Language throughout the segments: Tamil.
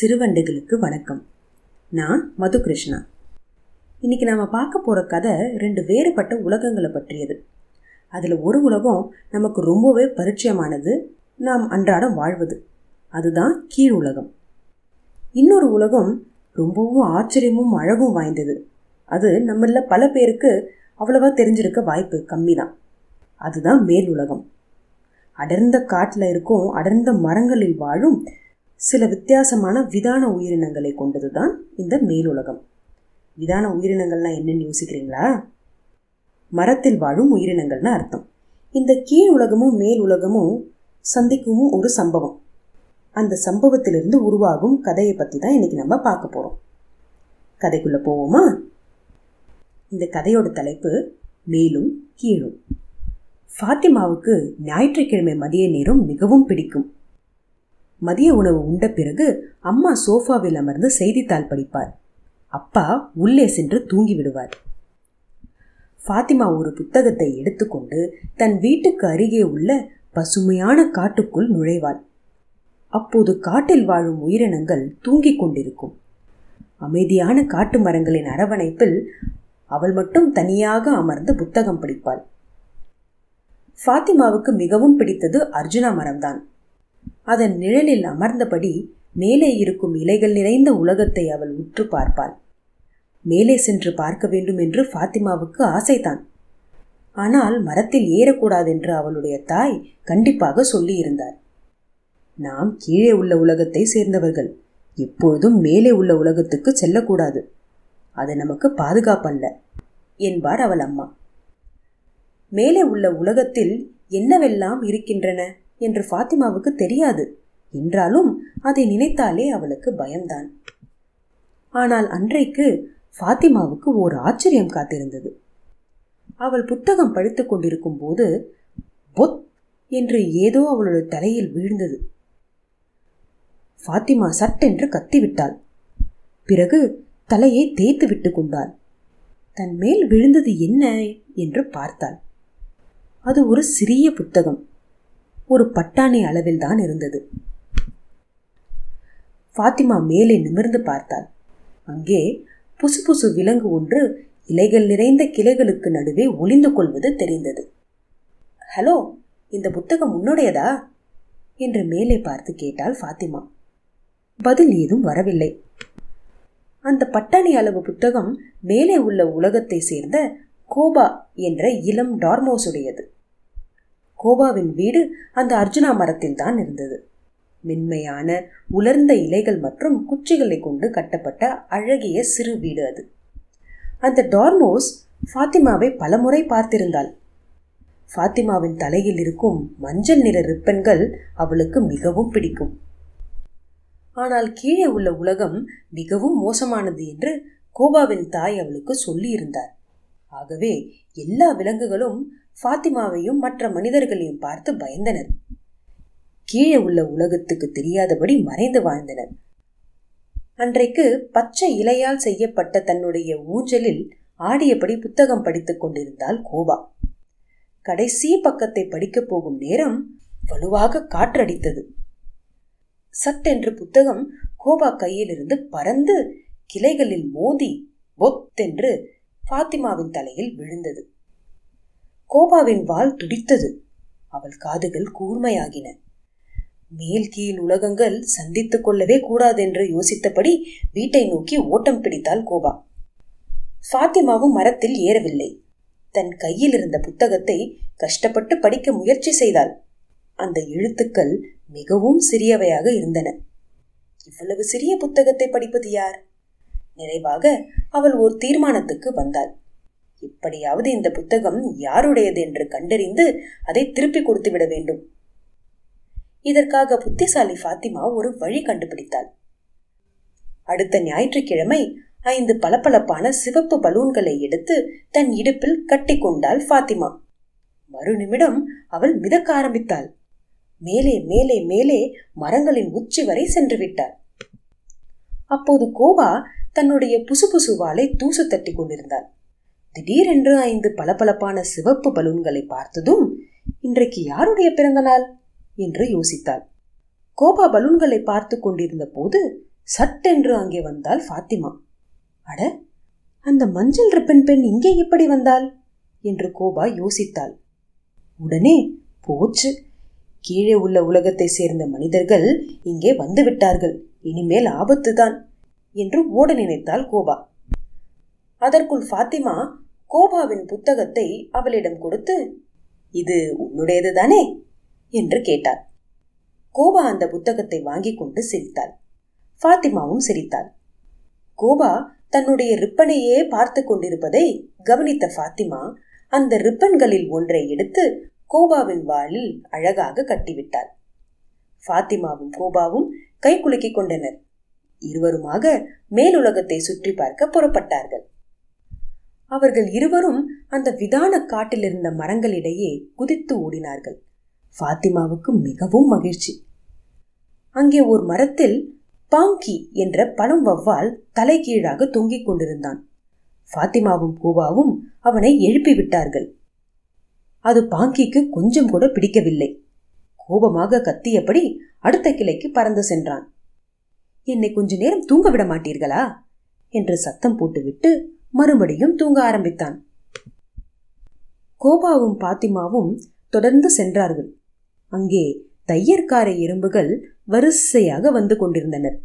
சிறுவண்டுகளுக்கு வணக்கம். நான் மது கிருஷ்ணா இன்னைக்கு நாம பார்க்க போற கதை ரெண்டு வேறுபட்ட உலகங்களை பற்றியது. அதில் ஒரு உலகம் நமக்கு ரொம்பவே பரிச்சயமானது நாம் அன்றாடம் வாழ்வது. அதுதான் கீழ் உலகம். இன்னொரு உலகம் ரொம்பவும் ஆச்சரியமும் அழகும் வாய்ந்தது. அது நம்மள பல பேருக்கு அவ்வளவா தெரிஞ்சிருக்க வாய்ப்பு கம்மி தான் அதுதான் மேல் உலகம். அடர்ந்த காட்டில் இருக்கும் அடர்ந்த மரங்களில் வாழும் சில வித்தியாசமான விதான உயிரினங்களை கொண்டது தான் இந்த மேலுலகம். விதான உயிரினங்கள்னா என்னன்னு யோசிக்கிறீங்களா? மரத்தில் வாழும் உயிரினங்கள்னு அர்த்தம். இந்த கீழ் உலகமும் மேல் உலகமும் சந்திக்கும் ஒரு சம்பவம். அந்த சம்பவத்திலிருந்து உருவாகும் கதையை பற்றி தான் இன்றைக்கி நம்ம பார்க்க போகிறோம் கதைக்குள்ளே போவோமா? இந்த கதையோட தலைப்பு மேலும் கீழும். ஃபாத்திமாவுக்கு ஞாயிற்றுக்கிழமை மதிய நேரம் மிகவும் பிடிக்கும். மதிய உணவு உண்ட பிறகு அம்மா சோஃபாவில் அமர்ந்து செய்தித்தாள் படிப்பார். அப்பா உள்ளே சென்று தூங்கி விடுவார் ஃபாத்திமா ஒரு புத்தகத்தை எடுத்துக்கொண்டு தன் வீட்டுக்கு அருகே உள்ள பசுமையான காட்டுக்குள் நுழைவாள். அப்போது காட்டில் வாழும் உயிரினங்கள் தூங்கிக் கொண்டிருக்கும். அமைதியான காட்டு மரங்களின் அரவணைப்பில் அவள் மட்டும் தனியாக அமர்ந்து புத்தகம் படிப்பாள். ஃபாத்திமாவுக்கு மிகவும் பிடித்தது அர்ஜுனா மரம்தான். அதன் நிழலில் அமர்ந்தபடி மேலே இருக்கும் இலைகள் நிறைந்த உலகத்தை அவள் உற்று பார்ப்பாள். மேலே சென்று பார்க்க வேண்டும் என்று ஃபாத்திமாவுக்கு ஆசைதான். ஆனால் மரத்தில் ஏறக்கூடாதென்று அவளுடைய தாய் கண்டிப்பாக சொல்லியிருந்தார். நாம் கீழே உள்ள உலகத்தை சேர்ந்தவர்கள் எப்பொழுதும் மேலே உள்ள உலகத்துக்கு செல்லக்கூடாது. அது நமக்கு பாதுகாப்பல்ல என்பார் அவள் அம்மா. மேலே உள்ள உலகத்தில் என்னவெல்லாம் இருக்கின்றன? என்று ஃபாத்திமாவுக்கு தெரியாது. என்றாலும் அதை நினைத்தாலே அவளுக்கு பயம்தான். ஆனால் அன்றைக்கு ஃபாத்திமாவுக்கு ஓர் ஆச்சரியம் காத்திருந்தது. அவள் புத்தகம் படித்துக் கொண்டிருக்கும் போது பொத்! என்று ஏதோ அவளுடைய தலையில் வீழ்ந்தது. ஃபாத்திமா சட்டென்று கத்திவிட்டாள். பிறகு தலையை தேய்த்து விட்டு கொண்டாள். தன் மேல் விழுந்தது என்ன என்று பார்த்தாள். அது ஒரு சிறிய புத்தகம். ஒரு பட்டாணி அளவில் தான் இருந்தது. ஃபாத்திமா மேலே நிமிர்ந்து பார்த்தாள். அங்கே புசு புசு விலங்கு ஒன்று இலைகள் நிறைந்த கிளைகளுக்கு நடுவே ஒளிந்து கொள்வது தெரிந்தது. ஹலோ இந்த புத்தகம் உன்னுடையதா? என்று மேலே பார்த்து கேட்டாள் ஃபாத்திமா. பதில் ஏதும் வரவில்லை. அந்த பட்டாணி அளவு புத்தகம் மேலே உள்ள உலகத்தை சேர்ந்த கோபா என்ற இளம் டார்மோஸுடையது. கோபாவின் வீடு அந்த அர்ஜுனா மரத்தில் தான் இருந்தது. மென்மையான உலர்ந்த இலைகள் மற்றும் குச்சிகளை கொண்டு கட்டப்பட்ட அழகிய சிறு வீடு அது. அந்த டார்மோஸ் ஃபாத்திமாவை பலமுறை பார்த்திருந்தாள். ஃபாத்திமாவின் தலையில் இருக்கும் மஞ்சள் நிற ரிப்பன்கள் அவளுக்கு மிகவும் பிடிக்கும். ஆனால் கீழே உள்ள உலகம் மிகவும் மோசமானது என்று கோபாவின் தாய் அவளுக்கு சொல்லியிருந்தார். ஆகவே எல்லா விலங்குகளும் ஃபாத்திமாவையும் மற்ற மனிதர்களையும் பார்த்து பயந்தனர். கீழே உள்ள உலகத்துக்கு தெரியாதபடி மறைந்து வாழ்ந்தனர். அன்றைக்கு பச்சை இலையால் செய்யப்பட்ட தன்னுடைய ஊஞ்சலில் ஆடியபடி புத்தகம் படித்துக் கொண்டிருந்தாள் கோபா. கடைசி பக்கத்தை படிக்கப் போகும் நேரம் வலுவாக காற்றடித்தது. சட்டென்று புத்தகம் கோபா கையிலிருந்து பறந்து கிளைகளில் மோதி பொத்தென்று ஃபாத்திமாவின் தலையில் விழுந்தது. கோபாவின் வால் துடித்தது. அவள் காதுகள் கூர்மையாகின. மேல் கீழ் உலகங்கள் சந்தித்துக் கொள்ளவே கூடாதென்று யோசித்தபடி வீட்டை நோக்கி ஓட்டம் பிடித்தாள் கோபா. ஃபாத்திமாவும் மரத்தில் ஏறவில்லை. தன் கையில் இருந்த புத்தகத்தை கஷ்டப்பட்டு படிக்க முயற்சி செய்தாள். அந்த எழுத்துக்கள் மிகவும் சிறியவையாக இருந்தன. இவ்வளவு சிறிய புத்தகத்தை படிப்பது யார்? நிறைவாக அவள் ஒரு தீர்மானத்துக்கு வந்தாள். எப்படியாவது இந்த புத்தகம் யாருடையது என்று கண்டறிந்து அதை திருப்பி கொடுத்து விட வேண்டும். இதற்காக புத்திசாலி ஃபாத்திமா ஒரு வழி கண்டுபிடித்தாள். அடுத்த ஞாயிற்றுக்கிழமை ஐந்து பளபளப்பான சிவப்பு பலூன்களை எடுத்து தன் இடுப்பில் கட்டி கொண்டாள் ஃபாத்திமா. மறு நிமிடம் அவள் மிதக்க ஆரம்பித்தாள். மேலே மேலே மேலே மரங்களின் உச்சி வரை சென்று விட்டாள். அப்போது கோபா தன்னுடைய புசு புசுவாலை தூசு தட்டி கொண்டிருந்தாள். திடீரென்று ஐந்து பளபளப்பான சிவப்பு பலூன்களை பார்த்ததும் இன்றைக்கு யாருடைய பிறந்த நாள் என்று யோசித்தாள். கோபா பலூன்களை பார்த்து கொண்டிருந்த போது சட்டென்று அங்கே வந்தாள் ஃபாத்திமா. அட அந்த மஞ்சள் ரிப்பன் பெண் இங்கே எப்படி வந்தாள்? என்று கோபா யோசித்தாள். உடனே போச்சு. கீழே உள்ள உலகத்தை சேர்ந்த மனிதர்கள் இங்கே வந்துவிட்டார்கள் இனிமேல் ஆபத்துதான் என்று ஓட நினைத்தாள் கோபா. அதற்குள் ஃபாத்திமா கோபாவின் புத்தகத்தை அவளிடம் கொடுத்து இது உன்னுடையது தானே? என்று கேட்டார் கோபா அந்த புத்தகத்தை வாங்கி கொண்டு சிரித்தாள். ஃபாத்திமாவும் சிரித்தாள். கோபா தன்னுடைய ரிப்பனையே பார்த்து கொண்டிருப்பதை கவனித்த ஃபாத்திமா அந்த ரிப்பன்களில் ஒன்றை எடுத்து கோபாவின் வாளில் அழகாக கட்டிவிட்டாள். ஃபாத்திமாவும் கோபாவும் கை குலுக்கிக் கொண்டனர். இருவருமாக மேலுலகத்தை சுற்றி பார்க்க புறப்பட்டார்கள். அவர்கள் இருவரும் அந்த விதான காட்டில் இருந்த மரங்களிடையே குதித்து ஓடினார்கள். ஃபாத்திமாவுக்கு மிகவும் மகிழ்ச்சி. அங்கே ஒரு மரத்தில் பாங்கி என்ற பழம் வவ்வால் தலைகீழாக தொங்கிக் கொண்டிருந்தான். ஃபாத்திமாவும் பூவாவும் அவனை எழுப்பி விட்டார்கள். அது பாங்கிக்கு கொஞ்சம் கூட பிடிக்கவில்லை. கோபமாக கத்தியபடி அடுத்த கிளைக்கு பறந்து சென்றான். என்னை கொஞ்ச நேரம் தூங்க விட மாட்டீர்களா? என்று சத்தம் போட்டுவிட்டு மறுபடியும் தூங்க ஆரம்பித்தான். கோபாவும் பாத்திமாவும் தொடர்ந்து சென்றார்கள். அங்கே தையற்கார எறும்புகள் வரிசையாக வந்து கொண்டிருந்தனர்.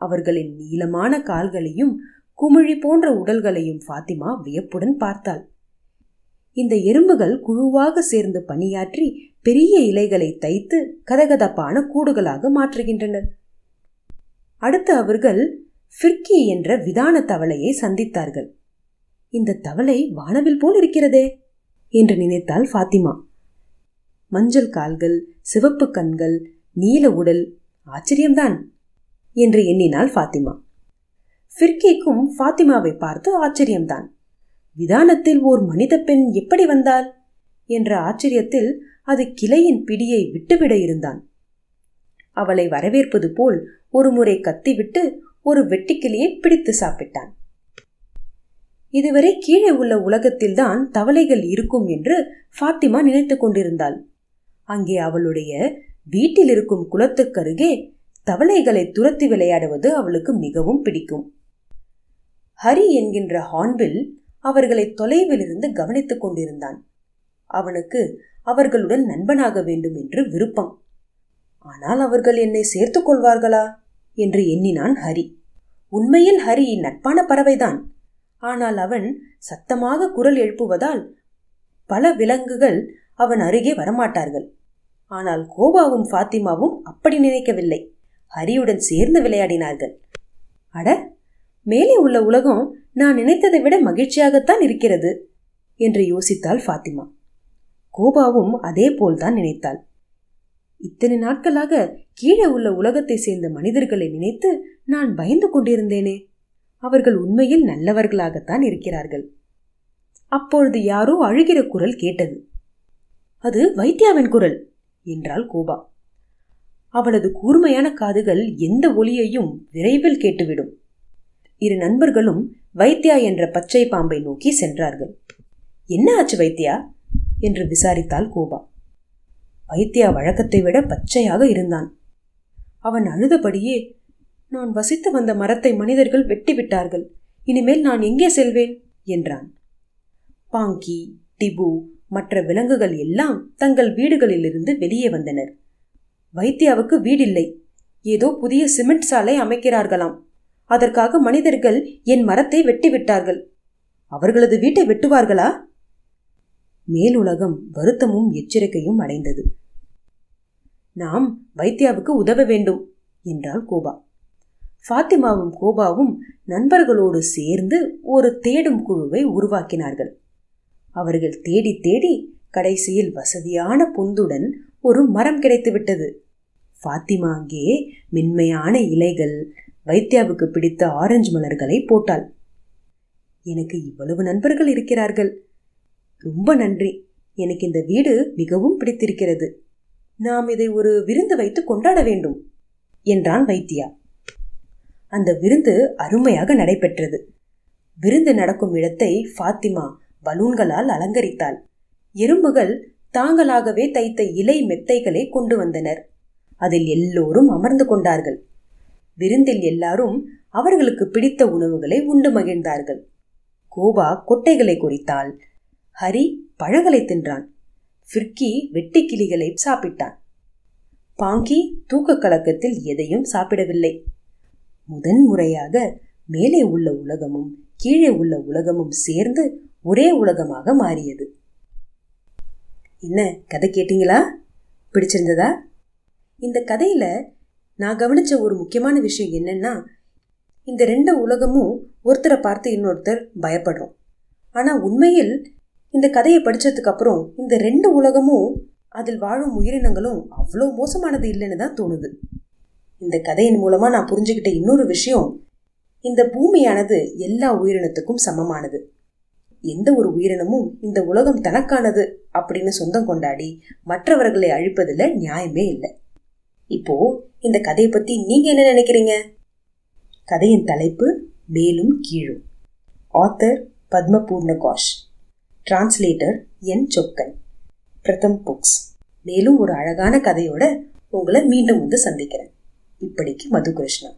அவர்களின் நீளமான கால்களையும் குமிழி போன்ற உடல்களையும் ஃபாத்திமா வியப்புடன் பார்த்தாள். இந்த எறும்புகள் குழுவாக சேர்ந்து பணியாற்றி பெரிய இலைகளை தைத்து கதகதப்பான கூடுகளாக மாற்றுகின்றனர். அடுத்து அவர்கள் ஃபிர்கி என்ற விதான தவளையை சந்தித்தார்கள். இந்த தவளை வானவில் போல் இருக்கிறதே என்று நினைத்தாள் ஃபாத்திமா. மஞ்சள் கால்கள் சிவப்பு கண்கள் நீல உடல் ஆச்சரியம்தான் என்று எண்ணினாள் ஃபாத்திமா. ஃபிர்கிக்கும் ஃபாத்திமாவை பார்த்து ஆச்சரியம்தான். விதானத்தில் ஓர் மனித பெண் எப்படி வந்தாள் என்ற ஆச்சரியத்தில் அது கிளையின் பிடியை விட்டுவிட இருந்தான். அவளை வரவேற்பது போல் ஒரு முறை கத்திவிட்டு ஒரு வெட்டிக்கிளியை பிடித்து சாப்பிட்டான். இதுவரை கீழே உள்ள உலகத்தில்தான் தவளைகள் இருக்கும் என்று ஃபாத்திமா நினைத்து கொண்டிருந்தாள். அங்கே அவளுடைய வீட்டில் இருக்கும் குளத்துக்கருகே தவளைகளை துரத்தி விளையாடுவது அவளுக்கு மிகவும் பிடிக்கும். ஹரி என்கின்ற ஹான்பில் அவர்களை தொலைவில் இருந்து கவனித்துக் கொண்டிருந்தான். அவனுக்கு அவர்களுடன் நண்பனாக வேண்டும் என்று விருப்பம். ஆனால் அவர்கள் என்னை சேர்த்துக் கொள்வார்களா? என்று எண்ணினான் ஹரி. உண்மையில் ஹரி நட்பான பறவைதான். ஆனால் அவன் சத்தமாக குரல் எழுப்புவதால் பல விலங்குகள் அவன் அருகே வரமாட்டார்கள். ஆனால் கோபாவும் ஃபாத்திமாவும் அப்படி நினைக்கவில்லை. ஹரியுடன் சேர்ந்து விளையாடினார்கள். அட மேலே உள்ள உலகம் நான் நினைத்ததை விட மகிழ்ச்சியாகத்தான் இருக்கிறது என்று யோசித்தாள் ஃபாத்திமா. கோபாவும் அதே போல்தான் நினைத்தாள். இத்தனை நாட்களாக கீழே உள்ள உலகத்தை சேர்ந்த மனிதர்களை நினைத்து நான் பயந்து கொண்டிருந்தேனே. அவர்கள் உண்மையில் நல்லவர்களாகத்தான் இருக்கிறார்கள். அப்பொழுது யாரோ அழுகிற குரல் கேட்டது. அது வைத்தியாவின் குரல் என்றாள் கோபா. அவளது கூர்மையான காதுகள் எந்த ஒலியையும் விரைவில் கேட்டுவிடும். இரு நண்பர்களும் வைத்தியா என்ற பச்சை பாம்பை நோக்கி சென்றார்கள். என்ன ஆச்சு வைத்தியா? என்று விசாரித்தாள் கோபா. வைத்தியா வழக்கத்தை விட பச்சையாக இருந்தான். அவன் அழுதபடியே நான் வசித்து வந்த மரத்தை மனிதர்கள் வெட்டிவிட்டார்கள். இனிமேல் நான் எங்கே செல்வேன்? என்றான். பாங்கி டிபு மற்ற விலங்குகள் எல்லாம் தங்கள் வீடுகளிலிருந்து வெளியே வந்தனர். வைத்தியாவுக்கு வீடில்லை. ஏதோ புதிய சிமெண்ட் சாலை அமைக்கிறார்களாம். அதற்காக மனிதர்கள் என் மரத்தை வெட்டிவிட்டார்கள். அவர்களது வீட்டை வெட்டுவார்களா? மேலுலகம் வருத்தமும் எச்சரிக்கையும் அடைந்தது. நாம் வைத்தியாவுக்கு உதவ வேண்டும் என்றாள் கோபா. ஃபாத்திமாவும் கோபாவும் நண்பர்களோடு சேர்ந்து ஒரு தேடும் குழுவை உருவாக்கினார்கள். அவர்கள் தேடி தேடி கடைசியில் வசதியான பொந்துடன் ஒரு மரம் கிடைத்துவிட்டது ஃபாத்திமா அங்கே மென்மையான இலைகள் வைத்தியாவுக்கு பிடித்த ஆரஞ்சு மலர்களை போட்டாள். எனக்கு இவ்வளவு நண்பர்கள் இருக்கிறார்கள். ரொம்ப நன்றி. எனக்கு இந்த வீடு மிகவும் பிடித்திருக்கிறது. நாம் இதை ஒரு விருந்து வைத்து கொண்டாட வேண்டும் என்றான் வைத்தியா. அந்த விருந்து அருமையாக நடைபெற்றது. விருந்து நடக்கும் இடத்தை ஃபாத்திமா பலூன்களால் அலங்கரித்தாள். எறும்புகள் தாங்களாகவே தைத்த இலை மெத்தைகளை கொண்டு வந்தனர். அதில் எல்லோரும் அமர்ந்து கொண்டார்கள். விருந்தில் எல்லாரும் அவர்களுக்கு பிடித்த உணவுகளை உண்டு மகிழ்ந்தார்கள். கோபா கொட்டைகளை குறித்தாள் ஹரி பழங்களை தின்றான். ஃபிர்கி வெட்டி கிளிகளை சாப்பிட்டான். பாங்கி தூக்க கலக்கத்தில் எதையும் சாப்பிடவில்லை. முதன் முறையாக மேலே உள்ள உலகமும் கீழே உள்ள உலகமும் சேர்ந்து ஒரே உலகமாக மாறியது. என்ன கதை கேட்டீங்களா? பிடிச்சிருந்ததா? இந்த கதையில நான் கவனிச்ச ஒரு முக்கியமான விஷயம் என்னன்னா இந்த ரெண்டு உலகமும் ஒருத்தரை பார்த்து இன்னொருத்தர் பயப்படுறோம். ஆனா உண்மையில் இந்த கதையை படித்ததுக்கு அப்புறம் இந்த ரெண்டு உலகமும் அதில் வாழும் உயிரினங்களும் அவ்வளோ மோசமானது இல்லைன்னு தான் தோணுது. இந்த கதையின் மூலமாக நான் புரிஞ்சுக்கிட்ட இன்னொரு விஷயம் இந்த பூமியானது எல்லா உயிரினத்துக்கும் சமமானது. எந்த ஒரு உயிரினமும் இந்த உலகம் தனக்கானது அப்படின்னு சொந்தம் கொண்டாடி மற்றவர்களை அழிப்பதில் நியாயமே இல்லை. இப்போ இந்த கதையை பற்றி நீங்கள் என்ன நினைக்கிறீங்க? கதையின் தலைப்பு மேலும் கீழும். Author Padmapurna Ghosh. Translator N Chokkan Pratham books மேலும் ஒரு அழகான கதையோட உங்களை மீண்டும் வந்து சந்திக்கிறேன். இப்படிக்கு மதுகிருஷ்ணன்